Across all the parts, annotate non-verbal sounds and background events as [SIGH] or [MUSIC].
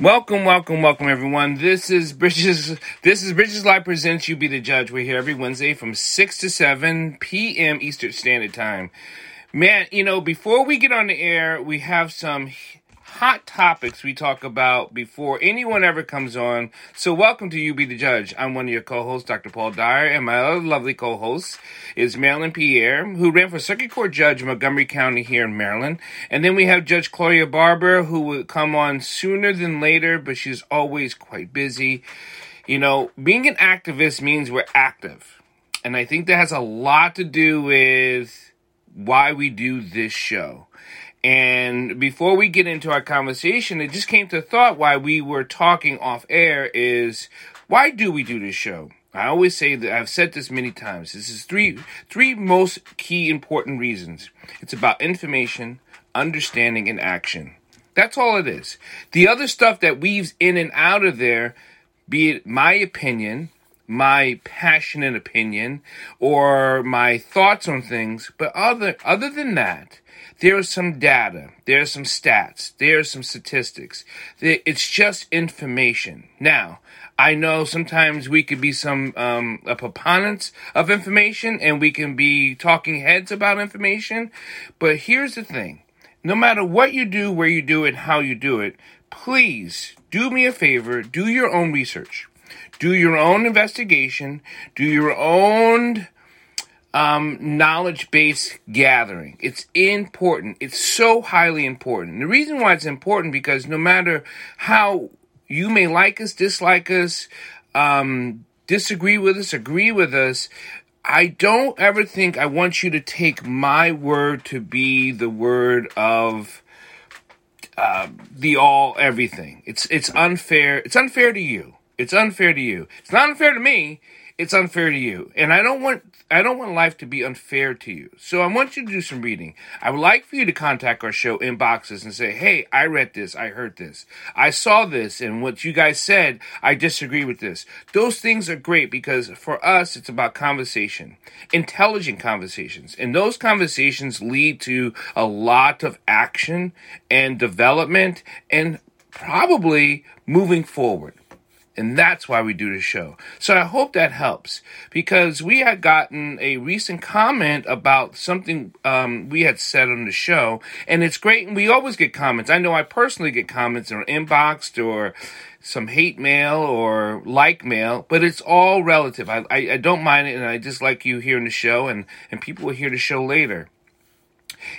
Welcome, welcome, welcome, everyone. This is Bridges. [LAUGHS] This is Bridges Live presents You Be the Judge. We're here every Wednesday from six to seven p.m. Eastern Standard Time. Man, you know, before we get on the air, we have some hot topics we talk about before anyone ever comes on. So, welcome to You Be the Judge. I'm one of your co hosts, Dr. Paul Dyer, and my other lovely co host is Marilyn Pierre, who ran for Circuit Court Judge in Montgomery County here in Maryland. And then we have Judge Claudia Barber, who will come on sooner than later, but she's always quite busy. You know, being an activist means we're active. And I think that has a lot to do with why we do this show. And before we get into our conversation, it just came to thought why we were talking off air is why do we do this show? I always say that I've said this many times. This is three three most key important reasons. It's about information, understanding, and action. That's all it is. The other stuff that weaves in and out of there, be it my opinion, my passionate opinion or my thoughts on things but other other than that there is some data. There's some stats. There's some statistics. It's just information. Now i know sometimes we could be some um, proponents of information and we can be talking heads about information but here's the thing. No matter what you do where you do it how you do it please do me a favor. Do your own research. Do your own investigation, do your own um, knowledge base gathering. It's important. It's so highly important. The reason why it's important because no matter how you may like us, dislike us, um, disagree with us, agree with us, I don't ever think I want you to take my word to be the word of uh, the all everything. It's it's unfair. It's unfair to you. It's unfair to you. It's not unfair to me. It's unfair to you. And I don't want I don't want life to be unfair to you. So I want you to do some reading. I would like for you to contact our show inboxes and say, "Hey, I read this. I heard this. I saw this and what you guys said, I disagree with this." Those things are great because for us it's about conversation. Intelligent conversations. And those conversations lead to a lot of action and development and probably moving forward. And that's why we do the show. So I hope that helps because we had gotten a recent comment about something um, we had said on the show, and it's great. And we always get comments. I know I personally get comments or inboxed or some hate mail or like mail, but it's all relative. I, I, I don't mind it, and I just like you hearing the show, and, and people will hear the show later.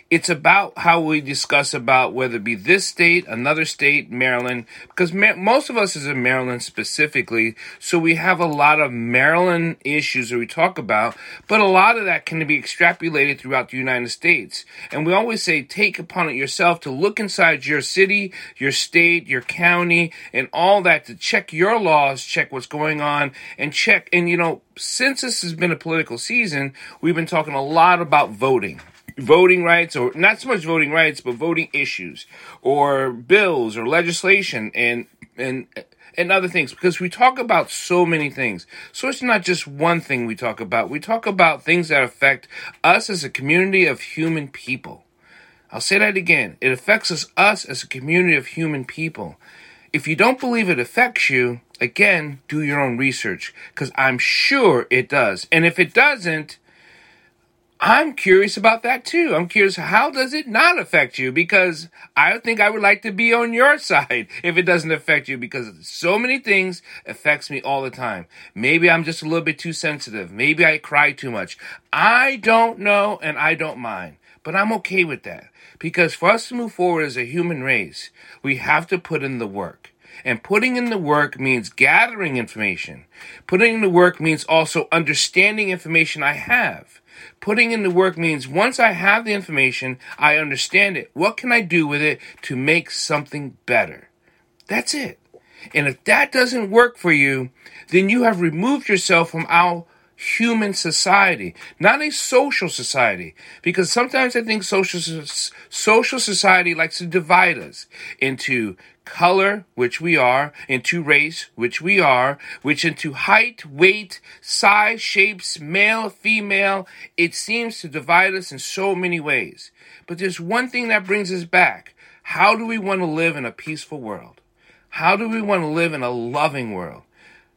It's about how we discuss about whether it be this state, another state, Maryland, because most of us is in Maryland specifically, so we have a lot of Maryland issues that we talk about, but a lot of that can be extrapolated throughout the United States. And we always say, take upon it yourself to look inside your city, your state, your county, and all that to check your laws, check what's going on, and check, and you know, since this has been a political season, we've been talking a lot about voting voting rights or not so much voting rights but voting issues or bills or legislation and and and other things. Because we talk about so many things. So it's not just one thing we talk about. We talk about things that affect us as a community of human people. I'll say that again. It affects us us as a community of human people. If you don't believe it affects you again do your own research because i'm sure it does. And if it doesn't I'm curious about that too. I'm curious how does it not affect you? Because I think I would like to be on your [LAUGHS] side if it doesn't affect you because so many things affects me all the time. Maybe I'm just a little bit too sensitive. Maybe I cry too much. I don't know and I don't mind. But I'm okay with that because for us to move forward as a human race, we have to put in the work. And putting in the work means gathering information. Putting in the work means also understanding information I have. Putting in the work means once I have the information, I understand it. What can I do with it to make something better? That's it. And if that doesn't work for you, then you have removed yourself from our human society, not a social society. Because sometimes I think social social society likes to divide us into color, which we are, into race, which we are, which into height, weight, size, shapes, male, female. It seems to divide us in so many ways. But there's one thing that brings us back. How do we want to live in a peaceful world? How do we want to live in a loving world?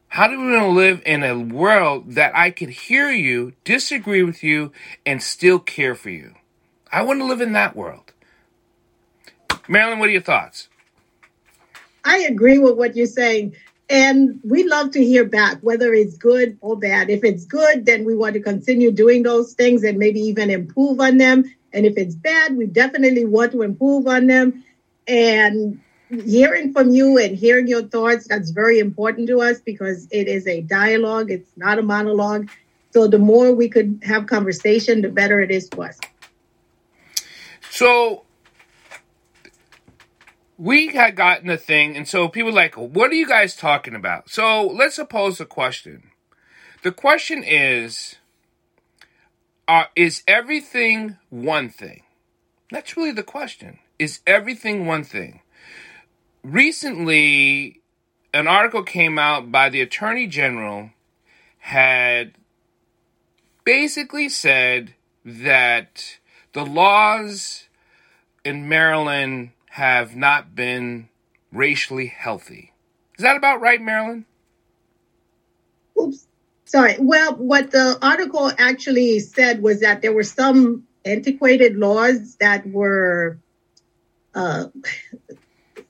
How do we want to live in a world that I can hear you, disagree with you, and still care for you? I want to live in that world. Marilyn, what are your thoughts? I agree with what you're saying. And we love to hear back, whether it's good or bad. If it's good, then we want to continue doing those things and maybe even improve on them. And if it's bad, we definitely want to improve on them. And hearing from you and hearing your thoughts, that's very important to us because it is a dialogue, it's not a monologue. So the more we could have conversation, the better it is for us. So we had gotten a thing, and so people like, what are you guys talking about? So let's pose a question. The question is, uh, is everything one thing? That's really the question. Is everything one thing? Recently, an article came out by the Attorney General had basically said that the laws in Maryland have not been racially healthy. Is that about right, Marilyn? Oops. Sorry. Well, what the article actually said was that there were some antiquated laws that were uh,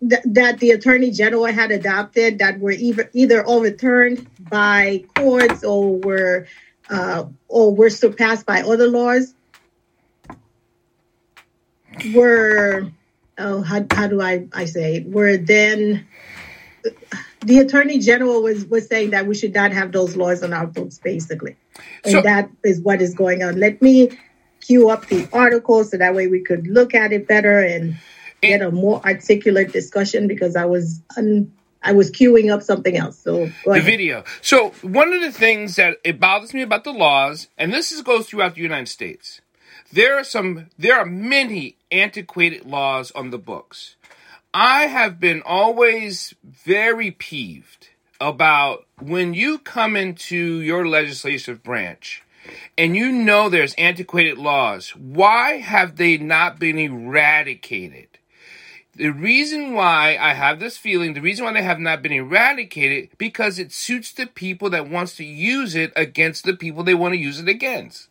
th- that the attorney general had adopted that were either either overturned by courts or were uh, or were surpassed by other laws. Were oh, how, how do I, I say it? Where then the attorney general was, was saying that we should not have those laws on our books, basically. And so, that is what is going on. Let me queue up the article so that way we could look at it better and get a more articulate discussion because I was un, I was queuing up something else. So the ahead. video. So one of the things that it bothers me about the laws, and this is, goes throughout the United States, there are some there are many antiquated laws on the books. I have been always very peeved about when you come into your legislative branch and you know there's antiquated laws, why have they not been eradicated? The reason why I have this feeling, the reason why they have not been eradicated, because it suits the people that wants to use it against the people they want to use it against.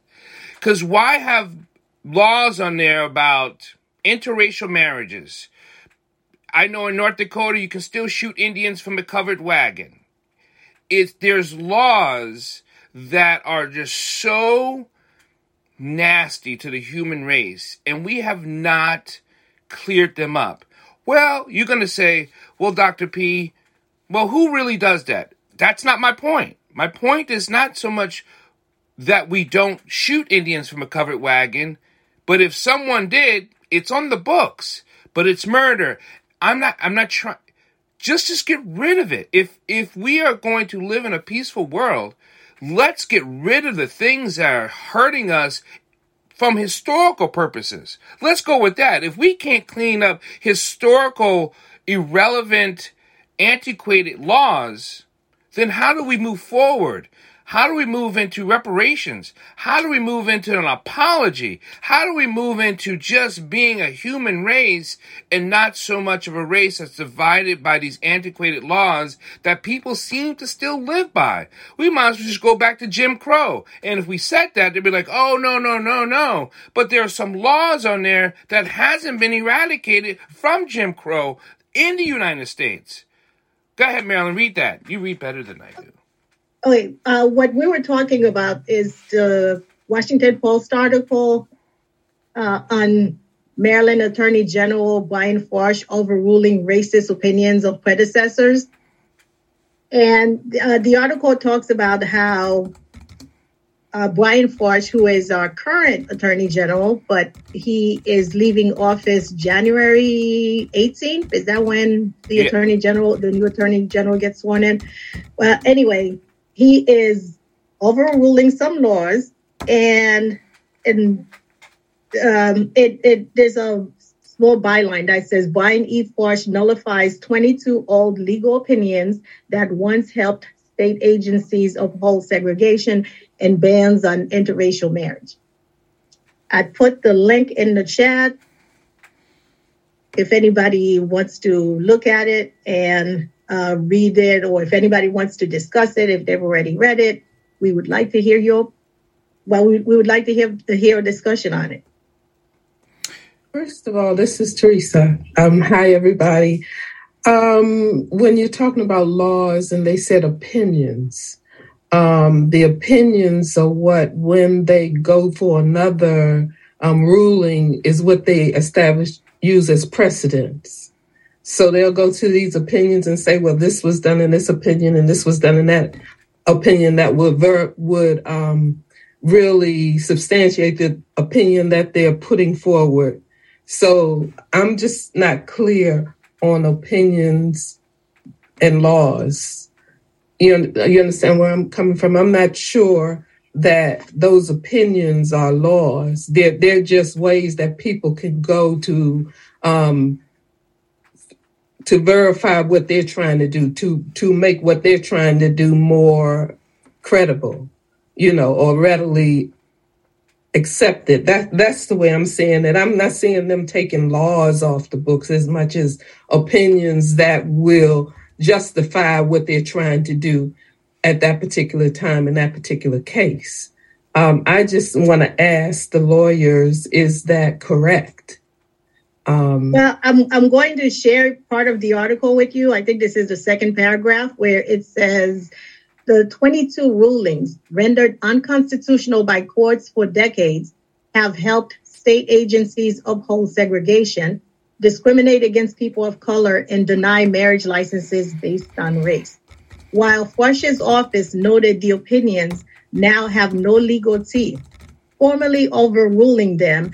Because why have laws on there about interracial marriages. I know in North Dakota you can still shoot Indians from a covered wagon. It's there's laws that are just so nasty to the human race, and we have not cleared them up. Well, you're going to say, well, Dr. P, well, who really does that? That's not my point. My point is not so much that we don't shoot Indians from a covered wagon, but if someone did, it's on the books, but it's murder. I'm not I'm not trying just just get rid of it. If if we are going to live in a peaceful world, let's get rid of the things that are hurting us from historical purposes. Let's go with that. If we can't clean up historical irrelevant antiquated laws, then how do we move forward? How do we move into reparations? How do we move into an apology? How do we move into just being a human race and not so much of a race that's divided by these antiquated laws that people seem to still live by? We might as well just go back to Jim Crow. And if we said that, they'd be like, oh, no, no, no, no. But there are some laws on there that hasn't been eradicated from Jim Crow in the United States. Go ahead, Marilyn, read that. You read better than I do. Okay, uh, what we were talking about is the Washington Post article uh, on Maryland Attorney General Brian Frosh overruling racist opinions of predecessors. And uh, the article talks about how uh, Brian Frosh, who is our current Attorney General, but he is leaving office January 18th. Is that when the yeah. Attorney General, the new Attorney General, gets sworn in? Well, anyway, he is overruling some laws, and and um, it, it there's a small byline that says Brian E. Frosh nullifies 22 old legal opinions that once helped state agencies uphold segregation and bans on interracial marriage. I put the link in the chat if anybody wants to look at it and uh, read it, or if anybody wants to discuss it, if they've already read it, we would like to hear your. Well, we, we would like to hear to hear a discussion on it. First of all, this is Teresa. Um, hi, everybody. Um, when you're talking about laws and they said opinions, um, the opinions are what, when they go for another um, ruling, is what they establish, use as precedents. So they'll go to these opinions and say, well, this was done in this opinion and this was done in that opinion that would, ver- would um, really substantiate the opinion that they're putting forward. So I'm just not clear on opinions and laws you, you understand where I'm coming from? I'm not sure that those opinions are laws. They're, they're just ways that people can go to um, to verify what they're trying to do, to to make what they're trying to do more credible, you know, or readily accepted. That that's the way I'm saying it. I'm not seeing them taking laws off the books as much as opinions that will justify what they're trying to do at that particular time in that particular case. Um, I just want to ask the lawyers, is that correct? Um, well, I'm, I'm going to share part of the article with you. I think this is the second paragraph where it says the 22 rulings rendered unconstitutional by courts for decades have helped state agencies uphold segregation discriminate against people of color, and deny marriage licenses based on race. While Frosh's office noted the opinions now have no legal teeth, formally overruling them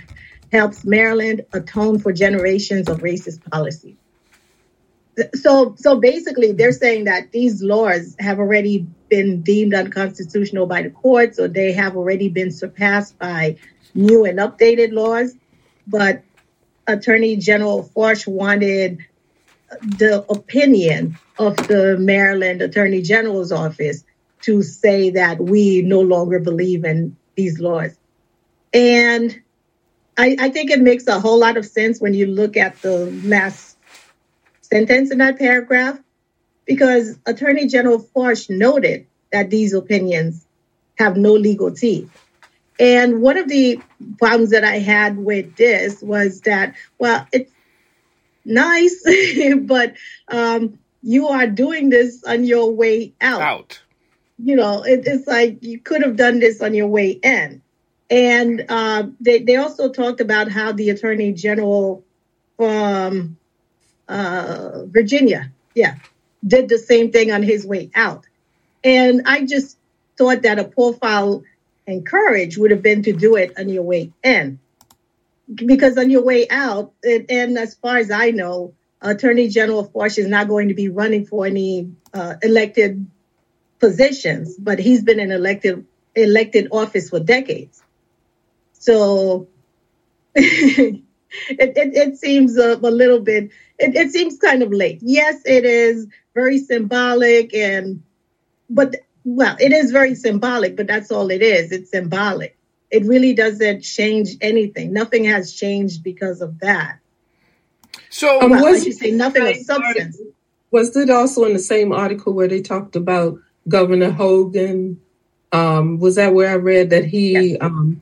helps Maryland atone for generations of racist policy. So, so basically, they're saying that these laws have already been deemed unconstitutional by the courts, or they have already been surpassed by new and updated laws. But Attorney General Frosh wanted the opinion of the Maryland Attorney General's office to say that we no longer believe in these laws. And I, I, think it makes a whole lot of sense when you look at the last sentence in that paragraph, because Attorney General Frosh noted that these opinions have no legal teeth. And one of the problems that I had with this was that, well, it's nice, [LAUGHS] but um, you are doing this on your way out. Out. You know, it, it's like you could have done this on your way in. And uh, they, they also talked about how the attorney general from uh, Virginia, yeah, did the same thing on his way out. And I just thought that a profile and courage would have been to do it on your way in. Because on your way out, and, and as far as I know, Attorney General Frosh is not going to be running for any uh, elected positions, but he's been in elected elected office for decades. So [LAUGHS] it, it, it, seems a, a little bit, it, it seems kind of late. Yes, it is very symbolic and, but well, it is very symbolic, but that's all it is. It's symbolic. It really doesn't change anything. Nothing has changed because of that. So, well, was you say nothing of substance. Was it also in the same article where they talked about Governor Hogan? Um, was that where I read that he yes. um,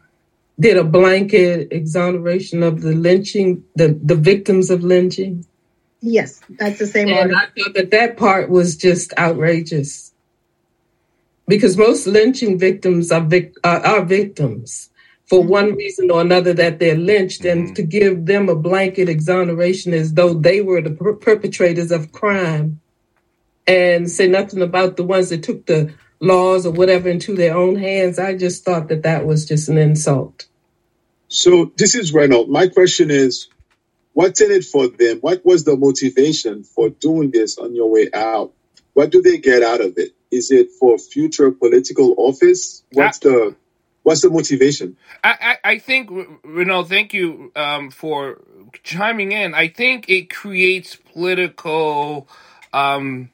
did a blanket exoneration of the lynching, the, the victims of lynching? Yes, that's the same. And article. I thought that that part was just outrageous because most lynching victims are, vic- uh, are victims for mm-hmm. one reason or another that they're lynched mm-hmm. and to give them a blanket exoneration as though they were the per- perpetrators of crime and say nothing about the ones that took the laws or whatever into their own hands. I just thought that that was just an insult. So this is Reynolds. My question is, what's in it for them? What was the motivation for doing this on your way out? What do they get out of it? Is it for future political office? What's the what's the motivation? I, I, I think Renault, thank you um, for chiming in. I think it creates political um,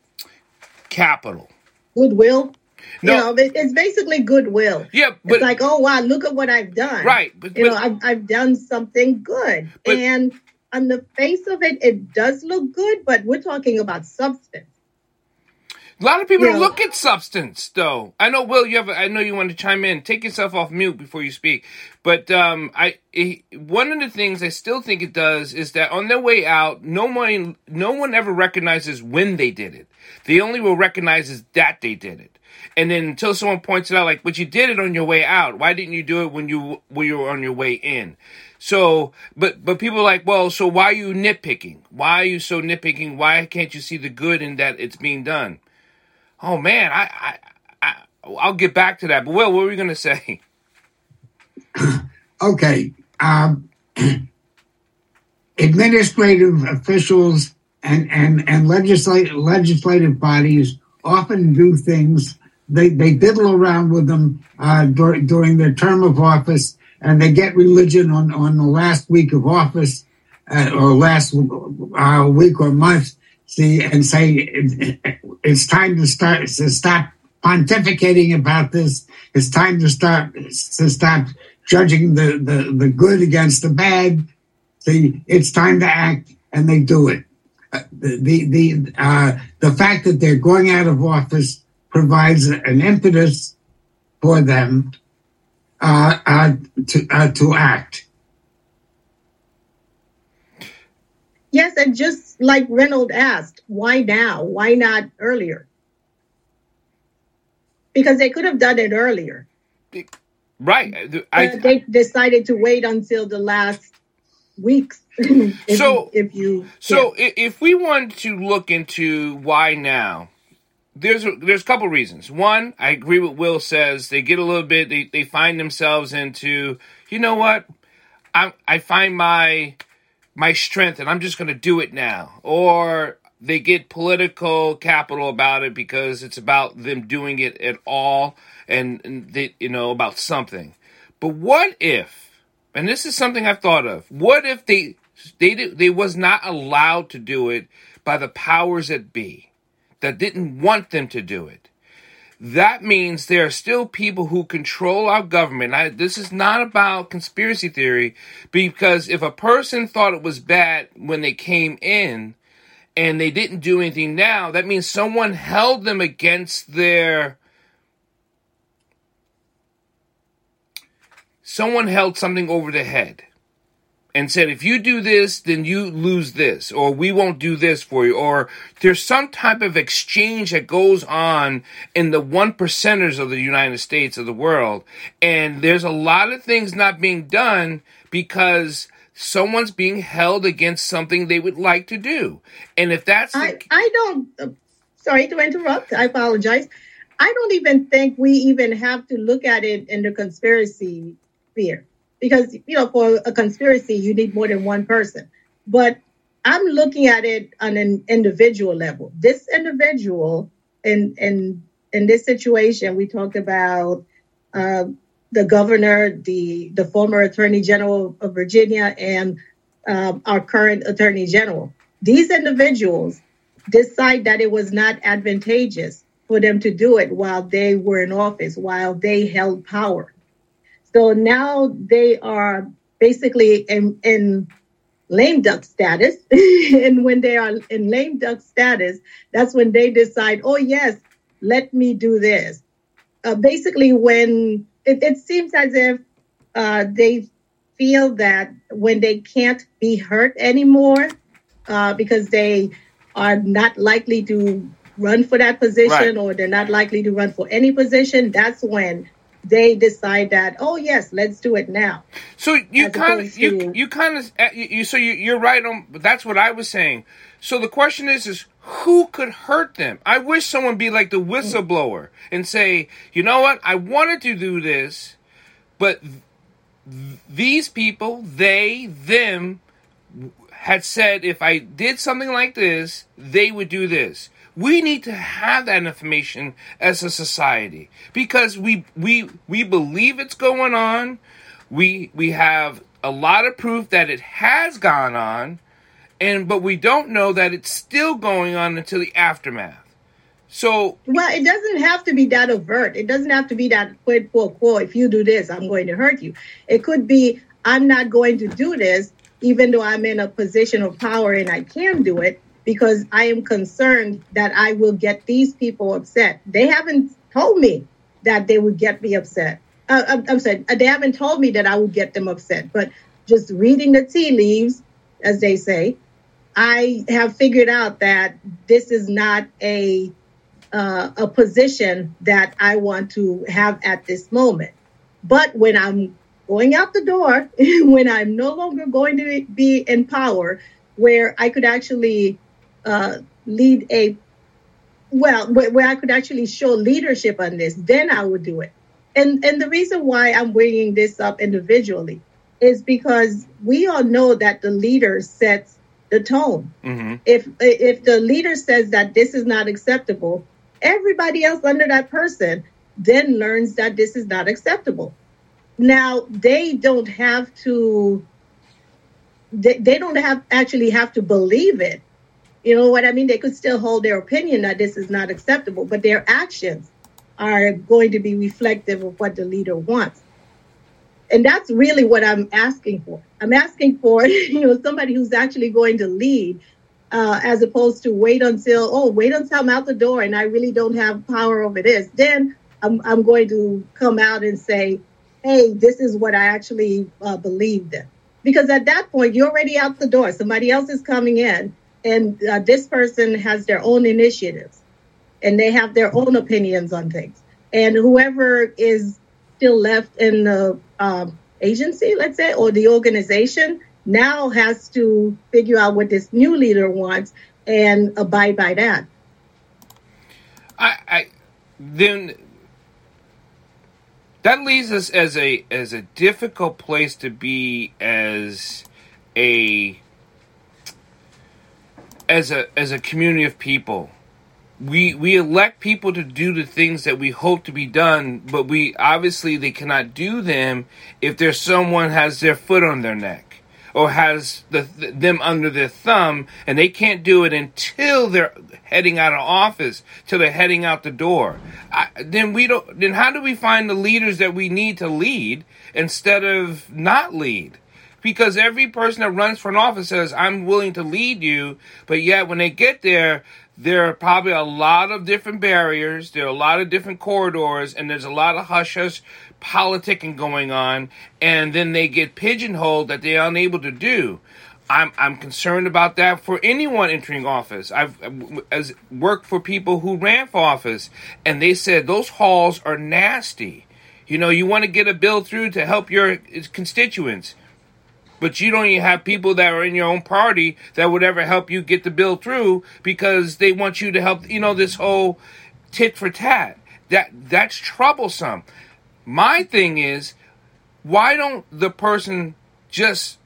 capital. Goodwill. No. You know, it's basically goodwill. Yeah, but it's like, oh wow, look at what I've done. Right, but, you know, I've I've done something good, but, and on the face of it, it does look good. But we're talking about substance. A lot of people yeah. look at substance, though. I know, Will. You have. I know you want to chime in. Take yourself off mute before you speak. But um, I it, one of the things I still think it does is that on their way out, no one, no one ever recognizes when they did it. They only will recognize that they did it. And then until someone points it out, like, but you did it on your way out. Why didn't you do it when you when you were on your way in? So, but but people are like, well, so why are you nitpicking? Why are you so nitpicking? Why can't you see the good in that it's being done? Oh man, I, I, I I'll get back to that. But Will, what were you going to say? [LAUGHS] okay, um, [CLEARS THROAT] administrative officials and and and legislative legislative bodies often do things. They they diddle around with them uh, during during their term of office, and they get religion on on the last week of office uh, or last uh, week or month see, and say it, it's time to start to stop pontificating about this. It's time to start to stop judging the, the, the good against the bad. See, it's time to act, and they do it. Uh, the the uh, the fact that they're going out of office provides an impetus for them uh, uh to uh, to act. Yes, and just like Reynolds asked, why now? Why not earlier? Because they could have done it earlier. Right. I, they decided to wait until the last weeks. [LAUGHS] if so, you, if you so yeah. if we want to look into why now, there's a, there's a couple reasons. One, I agree with Will says they get a little bit they, they find themselves into you know what I I find my my strength and I'm just going to do it now. Or they get political capital about it because it's about them doing it at all and, and they, you know, about something. But what if, and this is something I've thought of, what if they, they, they was not allowed to do it by the powers that be that didn't want them to do it? that means there are still people who control our government. I, this is not about conspiracy theory because if a person thought it was bad when they came in and they didn't do anything now, that means someone held them against their. Someone held something over their head and said, if you do this, then you lose this, or we won't do this for you, or there's some type of exchange that goes on in the one percenters of the United States of the world. And there's a lot of things not being done because someone's being held against something they would like to do. And if that's. I, I don't. Uh, sorry to interrupt. I apologize. I don't even think we even have to look at it in the conspiracy sphere because you know for a conspiracy you need more than one person. But i'm looking at it on an individual level. This individual in in in this situation we talked about uh, the governor the the former attorney general of virginia and uh, our current attorney general. These individuals decide that it was not advantageous for them to do it while they were in office while they held power so now they are basically in, in lame duck status. [LAUGHS] and when they are in lame duck status, that's when they decide, oh, yes, let me do this. Uh, basically, when it, it, seems as if uh, they feel that when they can't be hurt anymore uh, because they are not likely to run for that position right. or they're not likely to run for any position, that's when they decide that oh yes let's do it now so you kind of you you kind uh, of you so you, you're right on that's what i was saying so the question is is who could hurt them? I wish someone be like the whistleblower and say, you know what? I wanted to do this, but th- these people, they, them, had said if I did something like this, they would do this. We need to have that information as a society because we we we believe it's going on. We we have a lot of proof that it has gone on, and but we don't know that it's still going on until the aftermath. So well, it doesn't have to be that overt. It doesn't have to be that quid pro quo. If you do this, I'm going to hurt you. It could be I'm not going to do this, even though I'm in a position of power and I can do it, because I am concerned that I will get these people upset. They haven't told me that they would get me upset. Uh, I'm, I'm sorry, they haven't told me that I would get them upset, but just reading the tea leaves, as they say, I have figured out that this is not a uh, a position that I want to have at this moment. But when I'm going out the door, [LAUGHS] when I'm no longer going to be in power, where I could actually uh, lead a well, where, I could actually show leadership on this, then I would do it. And and the reason why I'm bringing this up individually is because we all know that the leader sets the tone. Mm-hmm. If if the leader says that this is not acceptable, everybody else under that person then learns that this is not acceptable. Now they don't have to. They, they don't have actually have to believe it. You know what I mean? They could still hold their opinion that this is not acceptable, but their actions are going to be reflective of what the leader wants and that's really what I'm asking for. I'm asking for [LAUGHS] you know somebody who's actually going to lead, uh, as opposed to wait until oh wait until I'm out the door and I really don't have power over this. Then I'm I'm going to come out and say, hey, this is what I actually uh, believed in. Because at that point you're already out the door. Somebody else is coming in, and uh, this person has their own initiatives, and they have their own opinions on things. And whoever is still left in the um, agency, let's say, or the organization now has to figure out what this new leader wants and abide by that. I, I then that leaves us as a as a difficult place to be as a as a as a community of people we we elect people to do the things that we hope to be done, but we obviously they cannot do them if there's someone has their foot on their neck or has the, them under their thumb, and they can't do it until they're heading out of office, till they're heading out the door. I, then we don't. Then how do we find the leaders that we need to lead instead of not lead? Because every person that runs for an office says, I'm willing to lead you, but yet when they get there, there are probably a lot of different barriers, there are a lot of different corridors, and there's a lot of hush hush politicking going on, and then they get pigeonholed that they're unable to do. I'm I'm concerned about that for anyone entering office. I've as worked for people who ran for office, and they said those halls are nasty. You know, you want to get a bill through to help your constituents but you don't even have people that are in your own party that would ever help you get the bill through because they want you to help you know this whole tit for tat. That that's troublesome. My thing is why don't the person just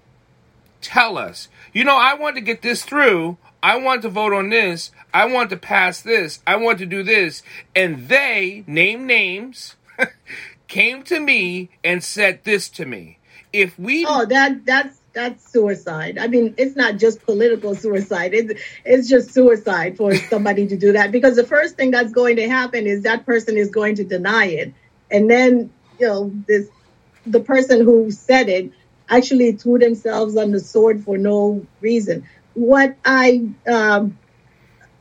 tell us you know i want to get this through. I want to vote on this. I want to pass this. I want to do this. And they name names [LAUGHS] came to me and said this to me if we oh that that's that's suicide. I mean, it's not just political suicide. It's it's just suicide for [LAUGHS] somebody to do that because the first thing that's going to happen is that person is going to deny it, and then you know this the person who said it actually threw themselves on the sword for no reason. What I um,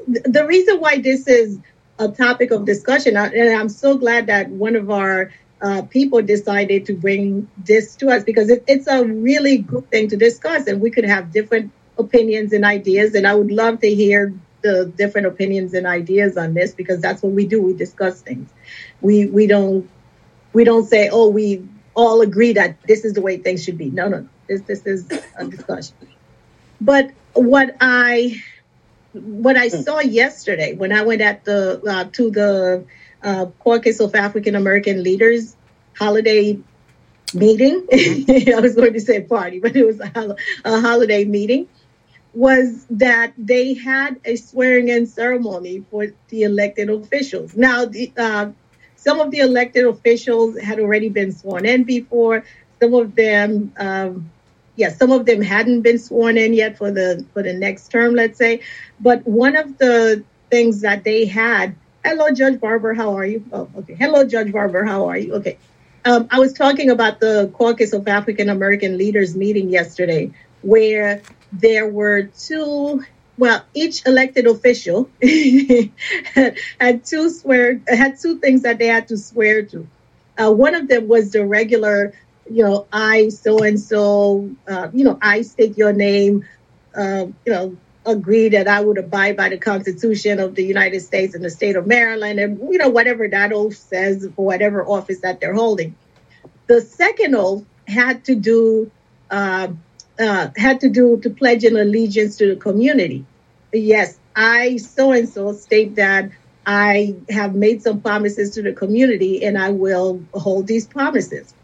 the reason why this is a topic of discussion, and I'm so glad that one of our uh, people decided to bring this to us because it, it's a really good thing to discuss and we could have different opinions and ideas. And i would love to hear the different opinions and ideas on this because that's what we do. We discuss things. We we don't we don't say oh we all agree that this is the way things should be. No no this this is a discussion. But what i what I saw yesterday when I went at the uh, to the uh, Caucus of African American Leaders holiday meeting. [LAUGHS] I was going to say party, but it was a, a holiday meeting. Was that they had a swearing in ceremony for the elected officials. Now, the, uh, some of the elected officials had already been sworn in before. Some of them, um, yeah, some of them hadn't been sworn in yet for the for the next term, let's say. But one of the things that they had, hello, Judge Barber, how are you? Oh, okay. Hello, Judge Barber, how are you? Okay. Um, I was talking about the Caucus of African American Leaders meeting yesterday, where there were two well, each elected official [LAUGHS] had two swear had two things that they had to swear to. Uh, one of them was the regular, you know, I so and so, you know, I state your name, uh, you know, agree that I would abide by the Constitution of the United States and the state of Maryland, and you know, whatever that oath says for whatever office that they're holding. The second oath had to do. Uh, uh, had to do to pledge an allegiance to the community. Yes, I so and so state that I have made some promises to the community and I will hold these promises.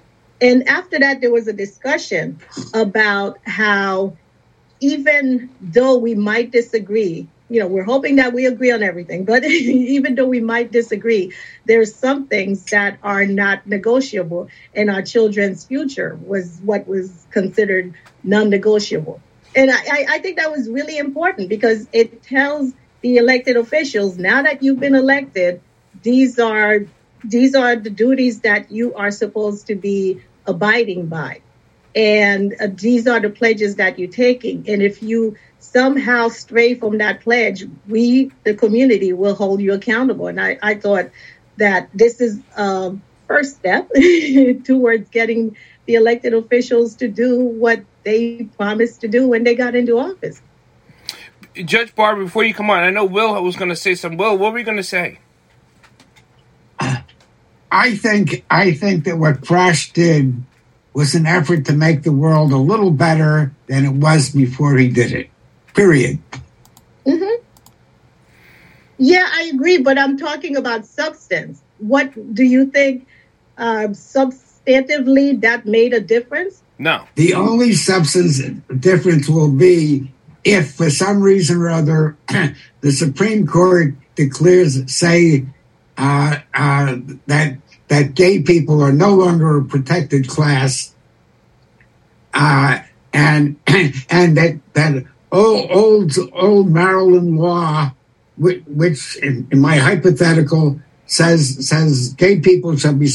And after that, there was a discussion about how even though we might disagree, you know, we're hoping that we agree on everything, but [LAUGHS] even though we might disagree, there's some things that are not negotiable, and our children's future was what was considered non-negotiable. And I, I think that was really important because it tells the elected officials now that you've been elected, these are these are the duties that you are supposed to be abiding by, and uh, these are the pledges that you're taking. And if you somehow stray from that pledge, we, the community, will hold you accountable. And I, I thought that this is a first step [LAUGHS] towards getting the elected officials to do what they promised to do when they got into office. Judge Barber, before you come on, I know Will was going to say something. Will, what were you going to say? I think I think that what Crash did was an effort to make the world a little better than it was before he did it. Period. Mm-hmm. Yeah, I agree, but I'm talking about substance. What do you think uh, substantively that made a difference? No. The only substance difference will be if, for some reason or other, [CLEARS THROAT] the Supreme Court declares, say, uh, uh, that that gay people are no longer a protected class, uh, and [CLEARS THROAT] and that that old old, old Maryland law, which, which in, in, my hypothetical says says gay people shall be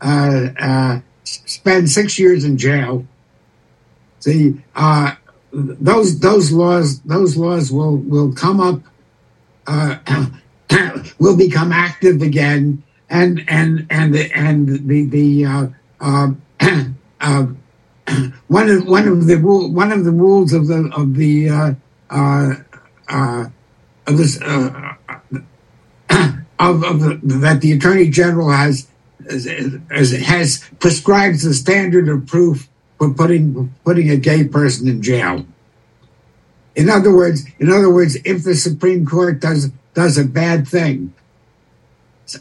uh, uh, spend six years in jail. See, uh, those those laws those laws will will come up, uh, [CLEARS THROAT] will become active again, and and and and the the uh, uh, [CLEARS THROAT] uh [CLEARS THROAT] one of one of the rule one of the rules of the of the uh, uh, of this of, of the, that the attorney general has has, has prescribes the standard of proof for putting putting a gay person in jail. In other words, in other words, if the Supreme Court does does a bad thing,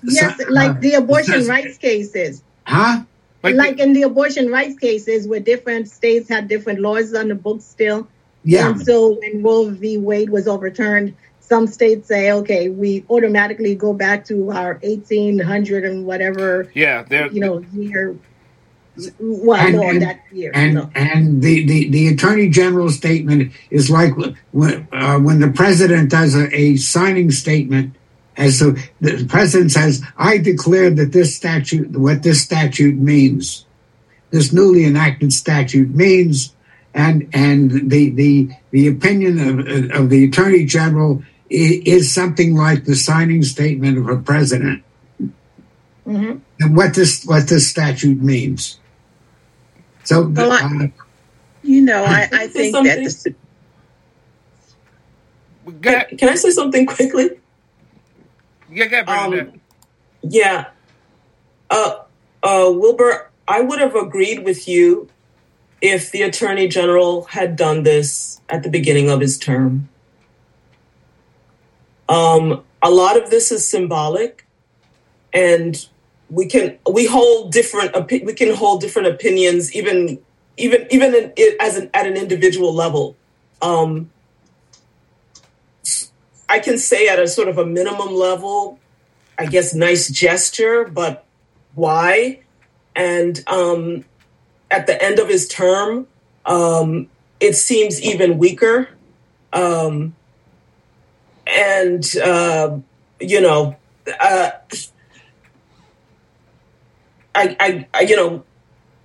yes, so, like the abortion rights cases, huh? Like, like in the abortion rights cases where different states had different laws on the books still. Yeah. And so when Roe v. Wade was overturned, some states say, okay, we automatically go back to our 1800 and whatever. Yeah. You know, year. Well, and, no, and, that year. And, no. and the, the, the attorney general's statement is like when, uh, when the president does a, a signing statement as so the president says, I declare that this statute, what this statute means, this newly enacted statute means, and and the the the opinion of, of the attorney general is, is something like the signing statement of a president. Mm-hmm. And what this what this statute means. So, well, uh, you know, I, I think that. The, can, can I say something quickly? Yeah, get um, Yeah. Uh, uh, Wilbur, I would have agreed with you if the attorney general had done this at the beginning of his term. Um, a lot of this is symbolic, and we can we hold different we can hold different opinions even even even in, as an, at an individual level. Um, I can say at a sort of a minimum level, I guess nice gesture, but why? And um, at the end of his term, um, it seems even weaker. Um, and uh, you know, uh, I, I, I, you know,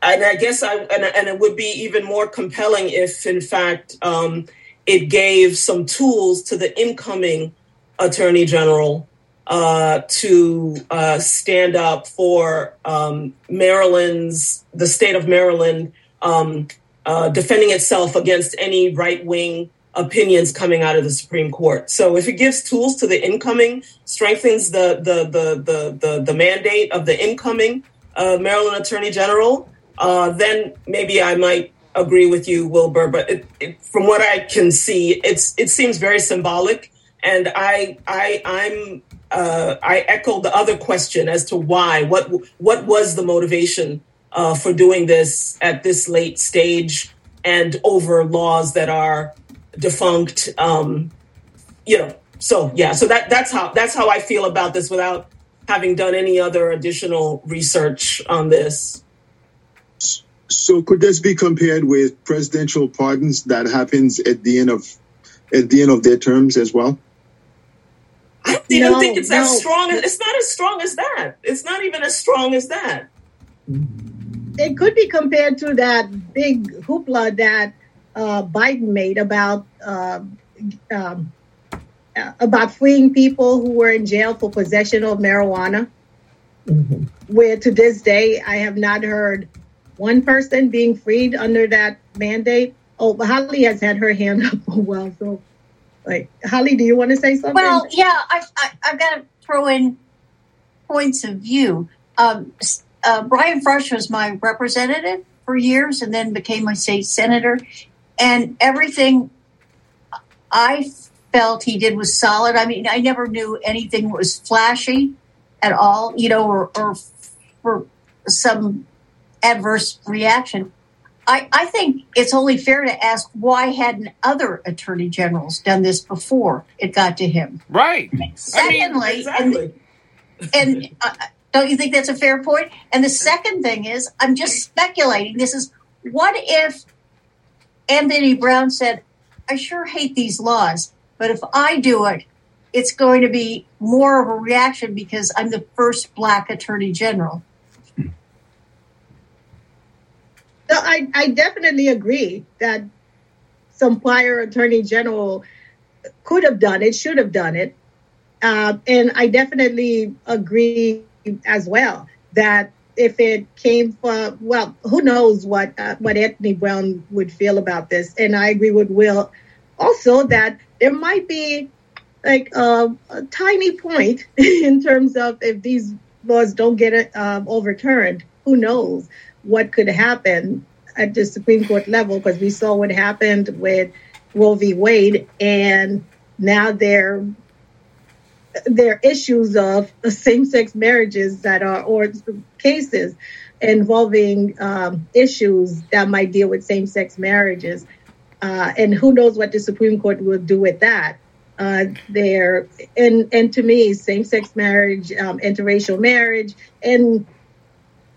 and I guess I, and, and it would be even more compelling if, in fact, um, it gave some tools to the incoming attorney general uh, to uh, stand up for um, Maryland's, the state of Maryland, um, uh, defending itself against any right wing opinions coming out of the Supreme Court. So if it gives tools to the incoming, strengthens the the the the the, the mandate of the incoming uh, Maryland Attorney General, uh, then maybe I might agree with you, Wilbur. But it, it, from what I can see, it's it seems very symbolic, and I I I'm uh, I echo the other question as to why. What what was the motivation uh, for doing this at this late stage and over laws that are defunct? Um, you know. So yeah. So that that's how that's how I feel about this without having done any other additional research on this. So could this be compared with presidential pardons that happens at the end of at the end of their terms as well? I don't even no, think it's no. as strong as it's not as strong as that. It's not even as strong as that. It could be compared to that big hoopla that uh, Biden made about uh, um, uh, about freeing people who were in jail for possession of marijuana. Mm-hmm. Where to this day, I have not heard one person being freed under that mandate. Oh, Holly has had her hand [LAUGHS] up for a while. So, like, Holly, do you want to say something? Well, yeah, I, I, I've got to throw in points of view. Um, uh, Brian Frosh was my representative for years and then became a state senator. And everything I felt he did was solid. I mean, I never knew anything was flashy at all, you know, or, or for some adverse reaction. I, I think it's only fair to ask why hadn't other attorney generals done this before it got to him? Right. Secondly, I mean, exactly. and, and uh, don't you think that's a fair point? And the second thing is, I'm just speculating. This is what if Anthony Brown said, I sure hate these laws, but if I do it, it's going to be more of a reaction because I'm the first black attorney general. So I, I definitely agree that some prior attorney general could have done it, should have done it. Uh, and I definitely agree as well that if it came from, well, who knows what uh, what Anthony Brown would feel about this. And I agree with Will also that there might be like a, a tiny point [LAUGHS] in terms of if these laws don't get um, overturned, who knows what could happen at the Supreme Court level? Because we saw what happened with Roe v. Wade, and now there there are issues of same-sex marriages that are or cases involving um, issues that might deal with same-sex marriages uh, and who knows what the Supreme Court will do with that. Uh, there and and to me, same-sex marriage, um, interracial marriage, and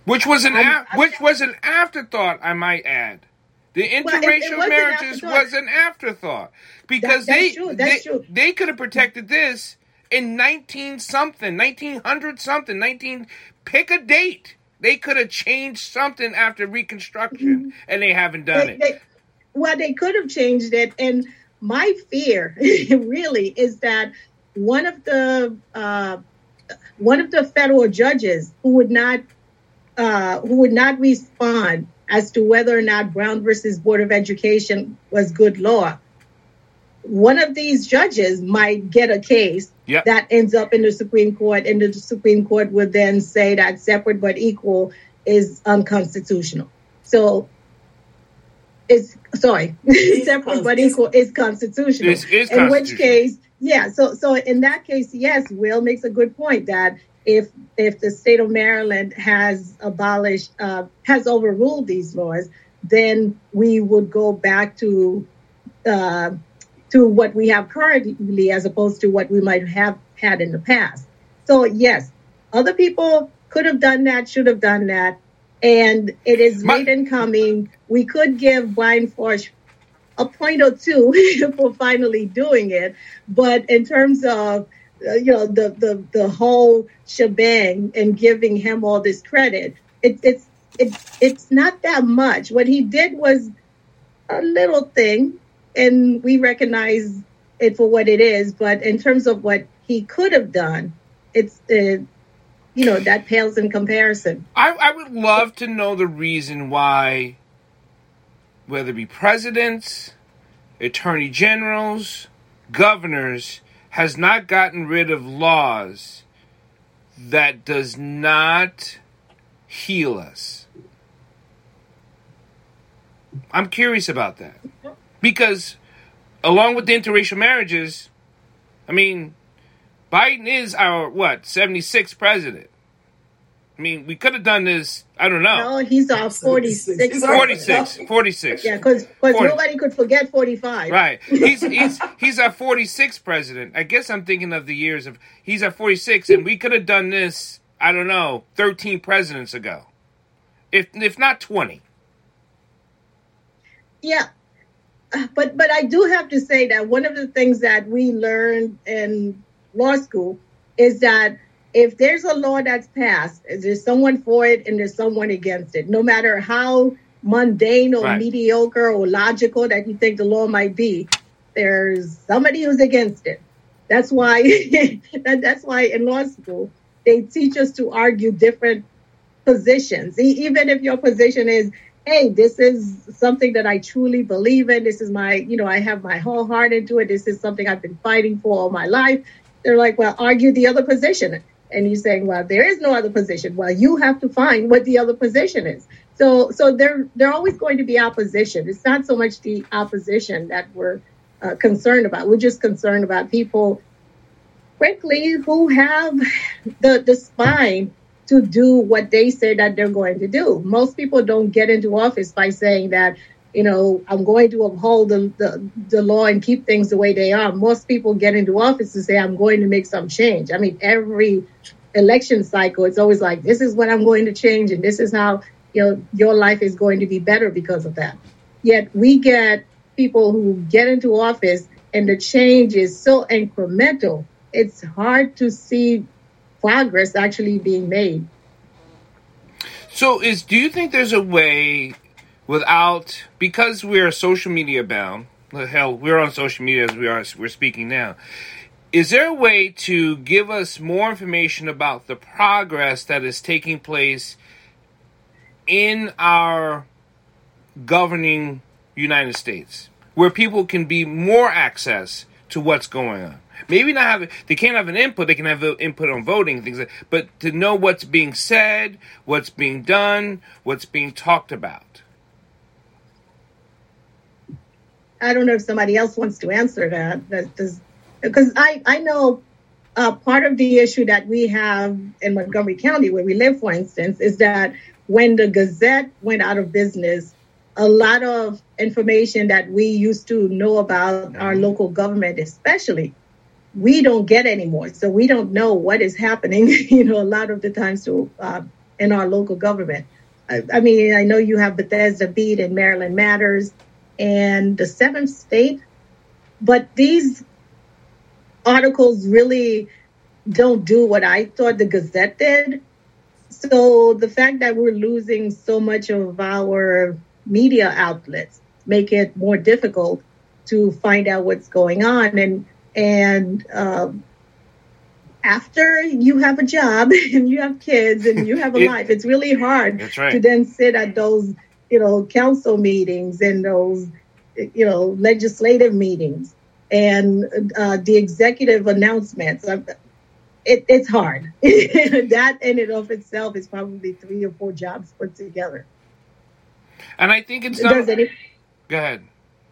which was an a- which was an afterthought, I might add. The interracial well, marriages an was an afterthought because that, they true, they, they could have protected this in nineteen something, nineteen hundred something, nineteen pick a date. They could have changed something after Reconstruction, mm-hmm. and they haven't done they, it. They, well, they could have changed it. And my fear [LAUGHS] really is that one of the uh, one of the federal judges who would not uh, who would not respond as to whether or not Brown versus Board of Education was good law. One of these judges might get a case yep. that ends up in the Supreme Court, and the Supreme Court would then say that separate but equal is unconstitutional. So it's sorry, [LAUGHS] separate but equal is constitutional. It's, it's in which case, yeah, so so in that case, yes, Will makes a good point that if if the state of Maryland has abolished uh, has overruled these laws, then we would go back to uh, to what we have currently as opposed to what we might have had in the past. So yes, other people could have done that, should have done that, and it is My- late in coming. We could give Brian Frosh a point or two [LAUGHS] for finally doing it, but in terms of you know the, the the whole shebang and giving him all this credit, it, it's it's it's not that much. What he did was a little thing, and we recognize it for what it is. But in terms of what he could have done, it's uh, you know that pales in comparison. I, I would love to know the reason why, whether it be presidents, attorney generals, governors, has not gotten rid of laws that does not heal us. I'm curious about that. Because along with the interracial marriages, I mean, Biden is our what, 76th president. I mean, we could have done this. I don't know. No, he's uh, our 46. He's 46. 46. Yeah, because nobody could forget 45. Right. [LAUGHS] He's he's he's our 46th president. I guess I'm thinking of the years of he's our 46, and we could have done this. I don't know, 13 presidents ago, if if not 20. Yeah, uh, but but I do have to say that one of the things that we learned in law school is that if there's a law that's passed, there's someone for it and there's someone against it. No matter how mundane or right. mediocre or logical that you think the law might be, there's somebody who's against it. That's why [LAUGHS] that, that's why in law school they teach us to argue different positions. Even if your position is, hey, this is something that I truly believe in. This is my, you know, I have my whole heart into it. This is something I've been fighting for all my life. They're like, well, argue the other position and you're saying, well, there is no other position. Well, you have to find what the other position is. So, so there, there always going to be opposition. It's not so much the opposition that we're uh, concerned about. We're just concerned about people, frankly, who have the the spine to do what they say that they're going to do. Most people don't get into office by saying that you know, I'm going to uphold the, the, the, law and keep things the way they are. Most people get into office to say, I'm going to make some change. I mean, every election cycle, it's always like, this is what I'm going to change, and this is how, you know, your life is going to be better because of that. Yet we get people who get into office and the change is so incremental, it's hard to see progress actually being made. So, is do you think there's a way without because we're social media bound. Hell, we're on social media as we are we're speaking now. Is there a way to give us more information about the progress that is taking place in our governing United States, where people can be more access to what's going on? Maybe not have they can't have an input. They can have input on voting things, like, but to know what's being said, what's being done, what's being talked about. I don't know if somebody else wants to answer that. That does because I I know uh, part of the issue that we have in Montgomery County, where we live, for instance, is that when the Gazette went out of business, a lot of information that we used to know about our mm-hmm. local government, especially, we don't get anymore. So we don't know what is happening. [LAUGHS] You know, a lot of the times to uh, in our local government. I, I mean, I know you have Bethesda Beat and Maryland Matters and the seventh state. But these articles really don't do what I thought the Gazette did. So the fact that we're losing so much of our media outlets make it more difficult to find out what's going on and and um, after you have a job [LAUGHS] and you have kids and you have a it, life, it's really hard right. to then sit at those you know, council meetings and those, you know, legislative meetings and uh, the executive announcements. It, it's hard. [LAUGHS] that in and of itself is probably three or four jobs put together. And I think it's not. Any, Go ahead.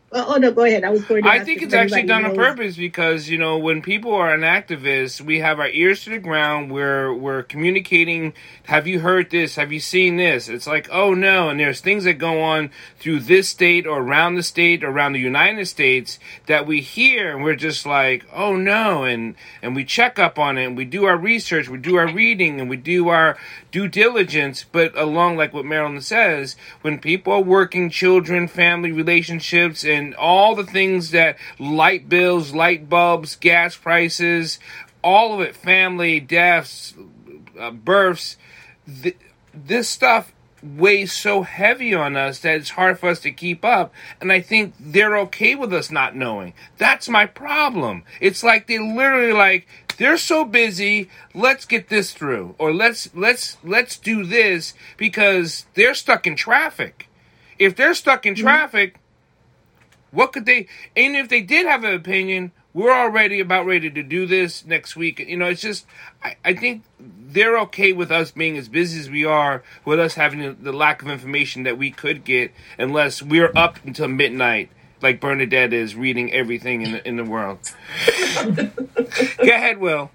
Oh, oh no, go ahead. I was going to. I think it's actually done knows. on purpose because you know when people are an activist, we have our ears to the ground. We're we're communicating. Have you heard this? Have you seen this? It's like oh no, and there's things that go on through this state or around the state or around the United States that we hear, and we're just like oh no, and and we check up on it, and we do our research, we do our reading, and we do our due diligence. But along like what Marilyn says, when people are working, children, family relationships, and and all the things that light bills, light bulbs, gas prices, all of it, family, deaths, uh, births, th- this stuff weighs so heavy on us that it's hard for us to keep up. And I think they're okay with us not knowing. That's my problem. It's like they literally like they're so busy, let's get this through or let's let's let's do this because they're stuck in traffic. If they're stuck in mm-hmm. traffic, what could they? And if they did have an opinion, we're already about ready to do this next week. You know, it's just I, I think they're okay with us being as busy as we are, with us having the, the lack of information that we could get, unless we're up until midnight like Bernadette is reading everything in the, in the world. [LAUGHS] Go ahead, Will.